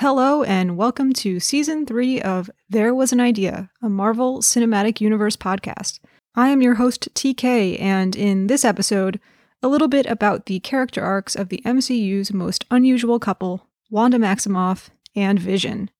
Hello, and welcome to season three of There Was an Idea, a Marvel Cinematic Universe podcast. I am your host, TK, and in this episode, a little bit about the character arcs of the MCU's most unusual couple, Wanda Maximoff and Vision.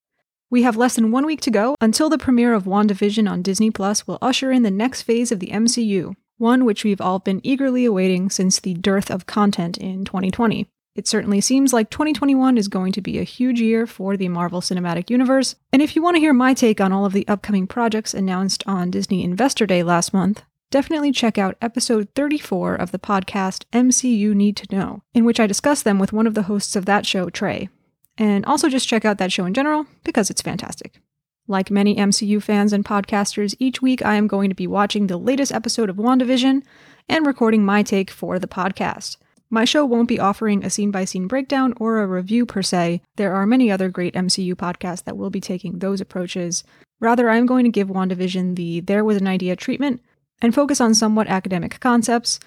We have less than one week to go until the premiere of WandaVision on Disney Plus will usher in the next phase of the MCU, one which we've all been eagerly awaiting since the dearth of content in 2020. It certainly seems like 2021 is going to be a huge year for the Marvel Cinematic Universe. And if you want to hear my take on all of the upcoming projects announced on Disney Investor Day last month, definitely check out episode 34 of the podcast MCU Need to Know, in which I discuss them with one of the hosts of that show, Trey. And also just check out that show in general because it's fantastic. Like many MCU fans and podcasters, each week I am going to be watching the latest episode of WandaVision and recording my take for the podcast. My show won't be offering a scene by scene breakdown or a review per se. There are many other great MCU podcasts that will be taking those approaches. Rather, I'm going to give WandaVision the there was an idea treatment and focus on somewhat academic concepts.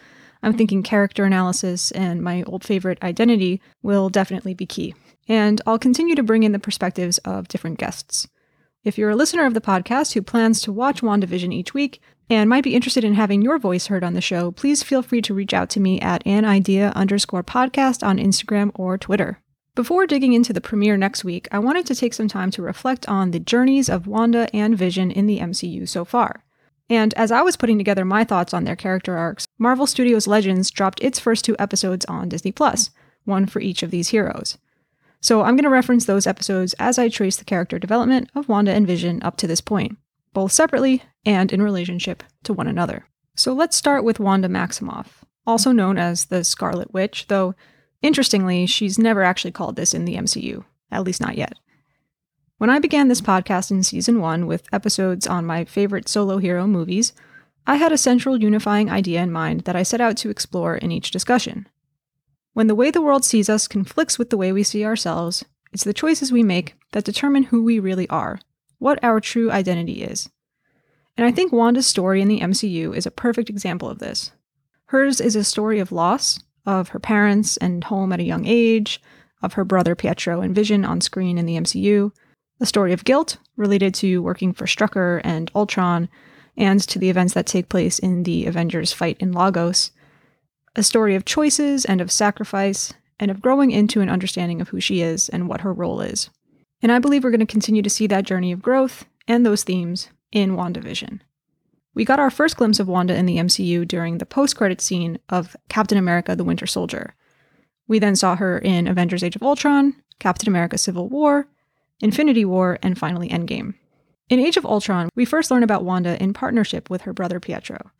I'm thinking character analysis and my old favorite identity will definitely be key. And I'll continue to bring in the perspectives of different guests. If you're a listener of the podcast who plans to watch WandaVision each week, and might be interested in having your voice heard on the show, please feel free to reach out to me at an idea underscore podcast on Instagram or Twitter. Before digging into the premiere next week, I wanted to take some time to reflect on the journeys of Wanda and Vision in the MCU so far. And as I was putting together my thoughts on their character arcs, Marvel Studios Legends dropped its first two episodes on Disney Plus, one for each of these heroes. So I'm going to reference those episodes as I trace the character development of Wanda and Vision up to this point both separately and in relationship to one another. So let's start with Wanda Maximoff, also known as the Scarlet Witch, though interestingly, she's never actually called this in the MCU, at least not yet. When I began this podcast in season one with episodes on my favorite solo hero movies, I had a central unifying idea in mind that I set out to explore in each discussion. When the way the world sees us conflicts with the way we see ourselves, it's the choices we make that determine who we really are, what our true identity is. And I think Wanda's story in the MCU is a perfect example of this. Hers is a story of loss, of her parents and home at a young age, of her brother Pietro and Vision on screen in the MCU, a story of guilt related to working for Strucker and Ultron, and to the events that take place in the Avengers fight in Lagos, a story of choices and of sacrifice, and of growing into an understanding of who she is and what her role is. And I believe we're going to continue to see that journey of growth and those themes in WandaVision. We got our first glimpse of Wanda in the MCU during the post credit scene of Captain America the Winter Soldier. We then saw her in Avengers Age of Ultron, Captain America Civil War, Infinity War, and finally Endgame. In Age of Ultron, we first learn about Wanda in partnership with her brother Pietro.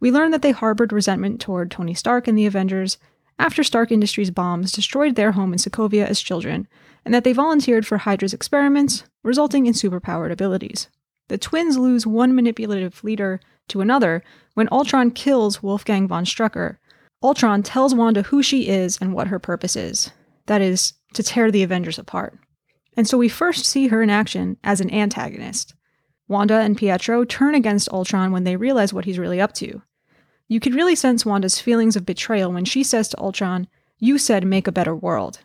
We learn that they harbored resentment toward Tony Stark and the Avengers after Stark Industries bombs destroyed their home in Sokovia as children, and that they volunteered for Hydra's experiments, resulting in superpowered abilities. The twins lose one manipulative leader to another when Ultron kills Wolfgang von Strucker. Ultron tells Wanda who she is and what her purpose is that is, to tear the Avengers apart. And so we first see her in action as an antagonist. Wanda and Pietro turn against Ultron when they realize what he's really up to. You could really sense Wanda's feelings of betrayal when she says to Ultron, You said make a better world.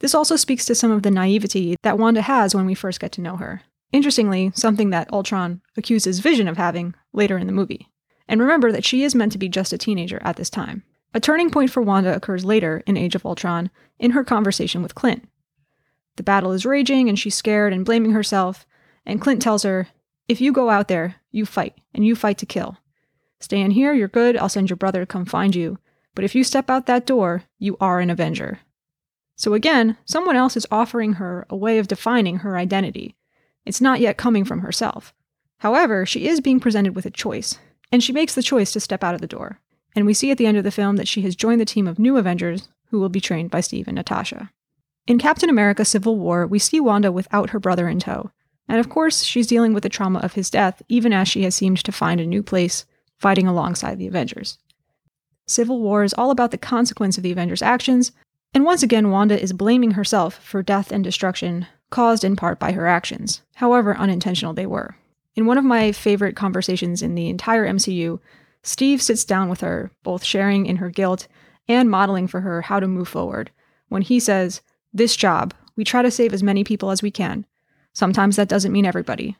This also speaks to some of the naivety that Wanda has when we first get to know her. Interestingly, something that Ultron accuses Vision of having later in the movie. And remember that she is meant to be just a teenager at this time. A turning point for Wanda occurs later in Age of Ultron in her conversation with Clint. The battle is raging and she's scared and blaming herself, and Clint tells her, If you go out there, you fight, and you fight to kill. Stay in here, you're good, I'll send your brother to come find you. But if you step out that door, you are an Avenger. So again, someone else is offering her a way of defining her identity. It's not yet coming from herself. However, she is being presented with a choice, and she makes the choice to step out of the door. And we see at the end of the film that she has joined the team of new Avengers who will be trained by Steve and Natasha. In Captain America Civil War, we see Wanda without her brother in tow. And of course, she's dealing with the trauma of his death, even as she has seemed to find a new place fighting alongside the Avengers. Civil War is all about the consequence of the Avengers' actions, and once again, Wanda is blaming herself for death and destruction caused in part by her actions, however unintentional they were. In one of my favorite conversations in the entire MCU, Steve sits down with her, both sharing in her guilt and modeling for her how to move forward, when he says, This job, we try to save as many people as we can. Sometimes that doesn't mean everybody.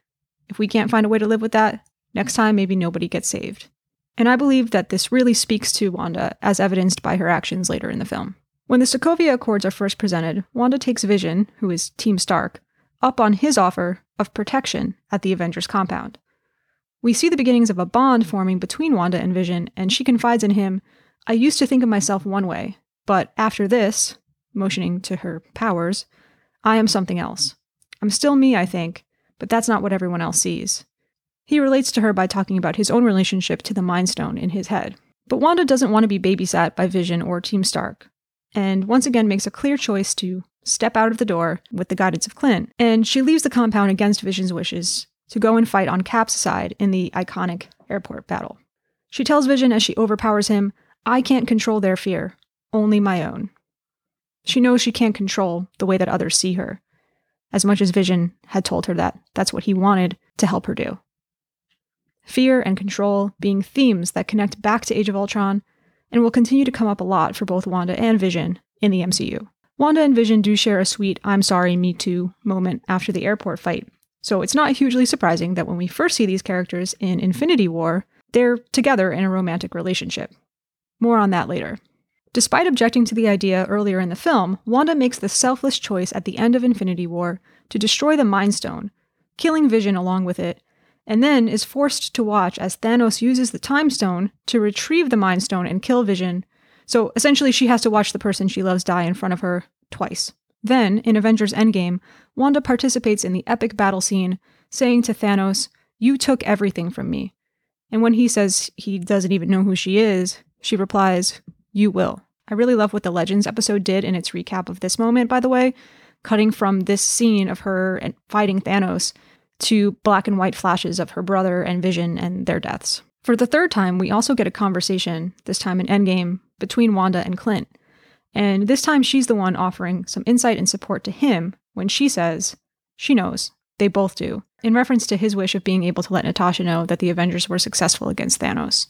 If we can't find a way to live with that, next time maybe nobody gets saved. And I believe that this really speaks to Wanda, as evidenced by her actions later in the film. When the Sokovia Accords are first presented, Wanda takes Vision, who is Team Stark, up on his offer of protection at the Avengers compound. We see the beginnings of a bond forming between Wanda and Vision, and she confides in him I used to think of myself one way, but after this, motioning to her powers, I am something else. I'm still me, I think, but that's not what everyone else sees. He relates to her by talking about his own relationship to the Mind Stone in his head. But Wanda doesn't want to be babysat by Vision or Team Stark, and once again makes a clear choice to step out of the door with the guidance of Clint, and she leaves the compound against Vision's wishes to go and fight on Cap's side in the iconic airport battle. She tells Vision as she overpowers him, I can't control their fear, only my own. She knows she can't control the way that others see her, as much as Vision had told her that that's what he wanted to help her do. Fear and control being themes that connect back to Age of Ultron and will continue to come up a lot for both Wanda and Vision in the MCU. Wanda and Vision do share a sweet I'm sorry, me too moment after the airport fight, so it's not hugely surprising that when we first see these characters in Infinity War, they're together in a romantic relationship. More on that later. Despite objecting to the idea earlier in the film, Wanda makes the selfless choice at the end of Infinity War to destroy the Mind Stone, killing Vision along with it, and then is forced to watch as Thanos uses the Time Stone to retrieve the Mind Stone and kill Vision. So essentially, she has to watch the person she loves die in front of her twice. Then, in Avengers Endgame, Wanda participates in the epic battle scene, saying to Thanos, You took everything from me. And when he says he doesn't even know who she is, she replies, You will. I really love what the Legends episode did in its recap of this moment, by the way, cutting from this scene of her fighting Thanos to black and white flashes of her brother and Vision and their deaths. For the third time, we also get a conversation, this time in Endgame, between Wanda and Clint. And this time she's the one offering some insight and support to him when she says, she knows, they both do, in reference to his wish of being able to let Natasha know that the Avengers were successful against Thanos.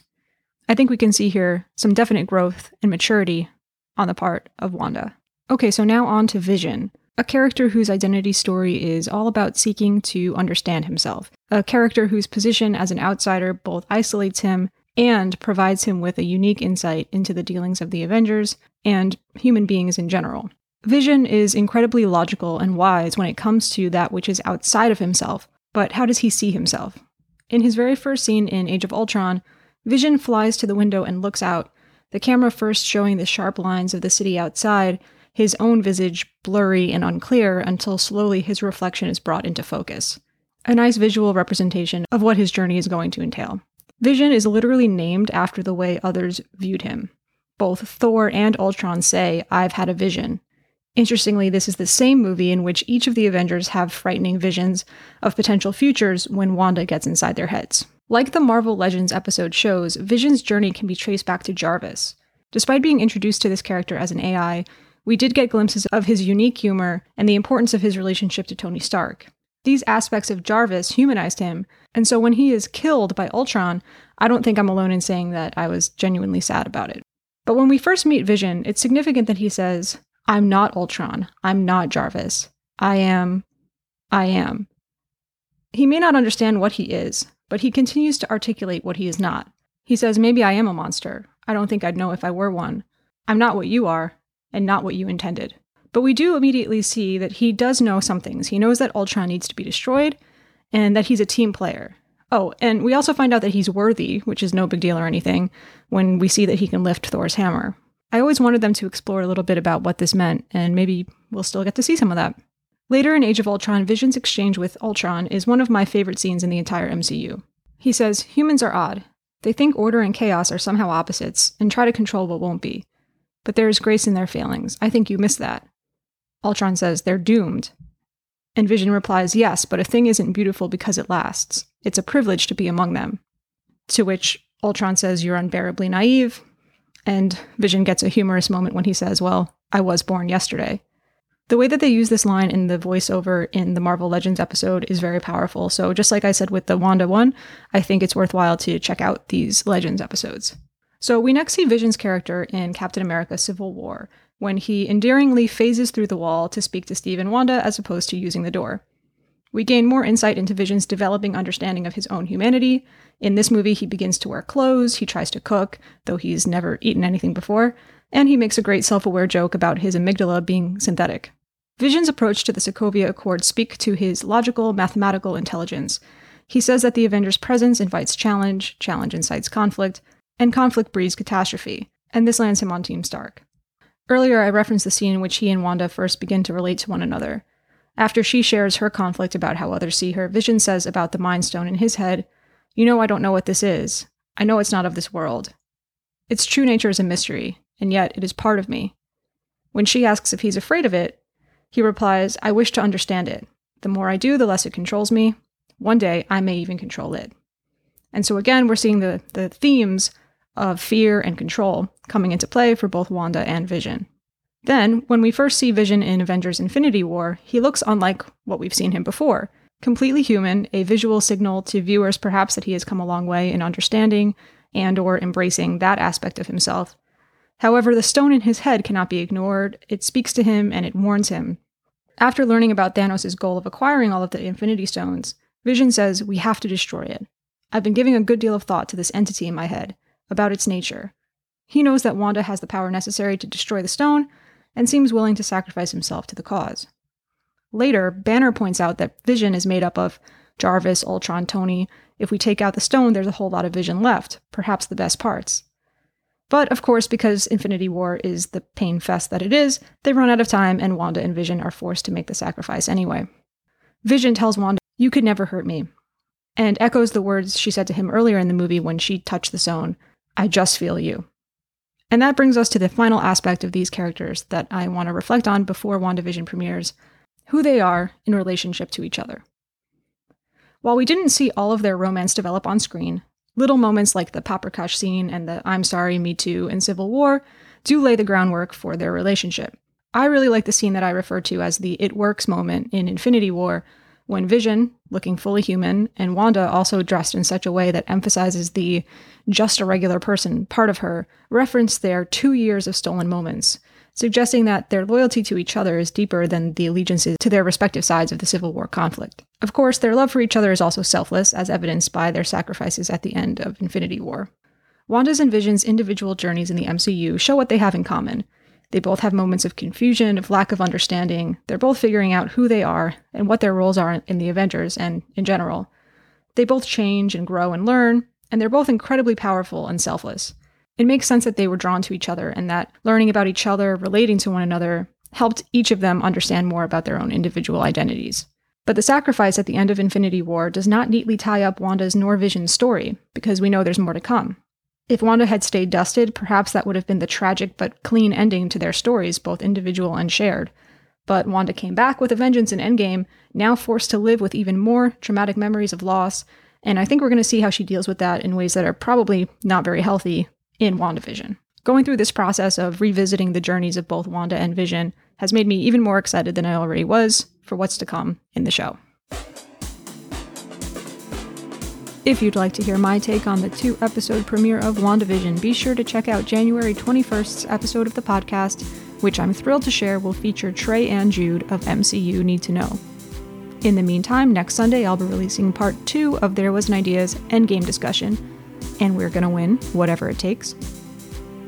I think we can see here some definite growth and maturity on the part of Wanda. Okay, so now on to Vision, a character whose identity story is all about seeking to understand himself, a character whose position as an outsider both isolates him and provides him with a unique insight into the dealings of the Avengers and human beings in general. Vision is incredibly logical and wise when it comes to that which is outside of himself, but how does he see himself? In his very first scene in Age of Ultron, Vision flies to the window and looks out, the camera first showing the sharp lines of the city outside, his own visage blurry and unclear until slowly his reflection is brought into focus. A nice visual representation of what his journey is going to entail. Vision is literally named after the way others viewed him. Both Thor and Ultron say, I've had a vision. Interestingly, this is the same movie in which each of the Avengers have frightening visions of potential futures when Wanda gets inside their heads. Like the Marvel Legends episode shows, Vision's journey can be traced back to Jarvis. Despite being introduced to this character as an AI, we did get glimpses of his unique humor and the importance of his relationship to Tony Stark. These aspects of Jarvis humanized him, and so when he is killed by Ultron, I don't think I'm alone in saying that I was genuinely sad about it. But when we first meet Vision, it's significant that he says, I'm not Ultron. I'm not Jarvis. I am. I am. He may not understand what he is, but he continues to articulate what he is not. He says, Maybe I am a monster. I don't think I'd know if I were one. I'm not what you are, and not what you intended. But we do immediately see that he does know some things. He knows that Ultron needs to be destroyed, and that he's a team player. Oh, and we also find out that he's worthy, which is no big deal or anything, when we see that he can lift Thor's hammer. I always wanted them to explore a little bit about what this meant, and maybe we'll still get to see some of that. Later in Age of Ultron, Vision's exchange with Ultron is one of my favorite scenes in the entire MCU. He says, Humans are odd. They think order and chaos are somehow opposites and try to control what won't be. But there is grace in their failings. I think you miss that. Ultron says, They're doomed. And Vision replies, Yes, but a thing isn't beautiful because it lasts. It's a privilege to be among them. To which Ultron says, You're unbearably naive. And Vision gets a humorous moment when he says, Well, I was born yesterday. The way that they use this line in the voiceover in the Marvel Legends episode is very powerful. So, just like I said with the Wanda one, I think it's worthwhile to check out these Legends episodes. So, we next see Vision's character in Captain America Civil War, when he endearingly phases through the wall to speak to Steve and Wanda as opposed to using the door. We gain more insight into Vision's developing understanding of his own humanity. In this movie, he begins to wear clothes, he tries to cook, though he's never eaten anything before, and he makes a great self aware joke about his amygdala being synthetic. Vision's approach to the Sokovia Accord speak to his logical, mathematical intelligence. He says that the Avengers' presence invites challenge, challenge incites conflict, and conflict breeds catastrophe, and this lands him on Team Stark. Earlier, I referenced the scene in which he and Wanda first begin to relate to one another. After she shares her conflict about how others see her, Vision says about the Mind Stone in his head, You know, I don't know what this is. I know it's not of this world. Its true nature is a mystery, and yet it is part of me. When she asks if he's afraid of it, he replies, I wish to understand it. The more I do, the less it controls me. One day, I may even control it. And so again, we're seeing the, the themes of fear and control coming into play for both Wanda and Vision. Then, when we first see Vision in Avengers Infinity War, he looks unlike what we've seen him before. Completely human, a visual signal to viewers perhaps that he has come a long way in understanding and or embracing that aspect of himself. However, the stone in his head cannot be ignored. It speaks to him and it warns him. After learning about Thanos' goal of acquiring all of the Infinity Stones, Vision says, We have to destroy it. I've been giving a good deal of thought to this entity in my head, about its nature. He knows that Wanda has the power necessary to destroy the stone, and seems willing to sacrifice himself to the cause. Later, Banner points out that Vision is made up of Jarvis, Ultron, Tony. If we take out the stone, there's a whole lot of Vision left, perhaps the best parts. But of course, because Infinity War is the pain fest that it is, they run out of time and Wanda and Vision are forced to make the sacrifice anyway. Vision tells Wanda, You could never hurt me, and echoes the words she said to him earlier in the movie when she touched the stone I just feel you. And that brings us to the final aspect of these characters that I want to reflect on before WandaVision premieres who they are in relationship to each other. While we didn't see all of their romance develop on screen, little moments like the paprikash scene and the I'm sorry, me too in Civil War do lay the groundwork for their relationship. I really like the scene that I refer to as the it works moment in Infinity War, when Vision, looking fully human, and Wanda, also dressed in such a way that emphasizes the just a regular person part of her, reference their two years of stolen moments, suggesting that their loyalty to each other is deeper than the allegiances to their respective sides of the Civil War conflict. Of course, their love for each other is also selfless, as evidenced by their sacrifices at the end of Infinity War. Wanda's and Vision's individual journeys in the MCU show what they have in common they both have moments of confusion, of lack of understanding. They're both figuring out who they are and what their roles are in the Avengers and in general. They both change and grow and learn, and they're both incredibly powerful and selfless. It makes sense that they were drawn to each other and that learning about each other, relating to one another, helped each of them understand more about their own individual identities. But the sacrifice at the end of Infinity War does not neatly tie up Wanda's nor Vision's story, because we know there's more to come. If Wanda had stayed dusted, perhaps that would have been the tragic but clean ending to their stories, both individual and shared. But Wanda came back with a vengeance in Endgame, now forced to live with even more traumatic memories of loss, and I think we're going to see how she deals with that in ways that are probably not very healthy in WandaVision. Going through this process of revisiting the journeys of both Wanda and Vision has made me even more excited than I already was for what's to come in the show. If you'd like to hear my take on the two episode premiere of WandaVision, be sure to check out January 21st's episode of the podcast, which I'm thrilled to share will feature Trey and Jude of MCU Need to Know. In the meantime, next Sunday I'll be releasing part two of There Was an Ideas Endgame discussion, and we're gonna win, whatever it takes.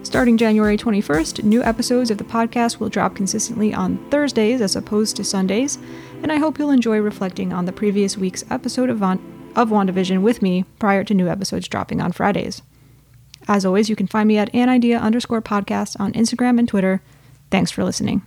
Starting January 21st, new episodes of the podcast will drop consistently on Thursdays as opposed to Sundays, and I hope you'll enjoy reflecting on the previous week's episode of Von- of WandaVision with me prior to new episodes dropping on Fridays. As always, you can find me at an idea underscore podcast on Instagram and Twitter. Thanks for listening.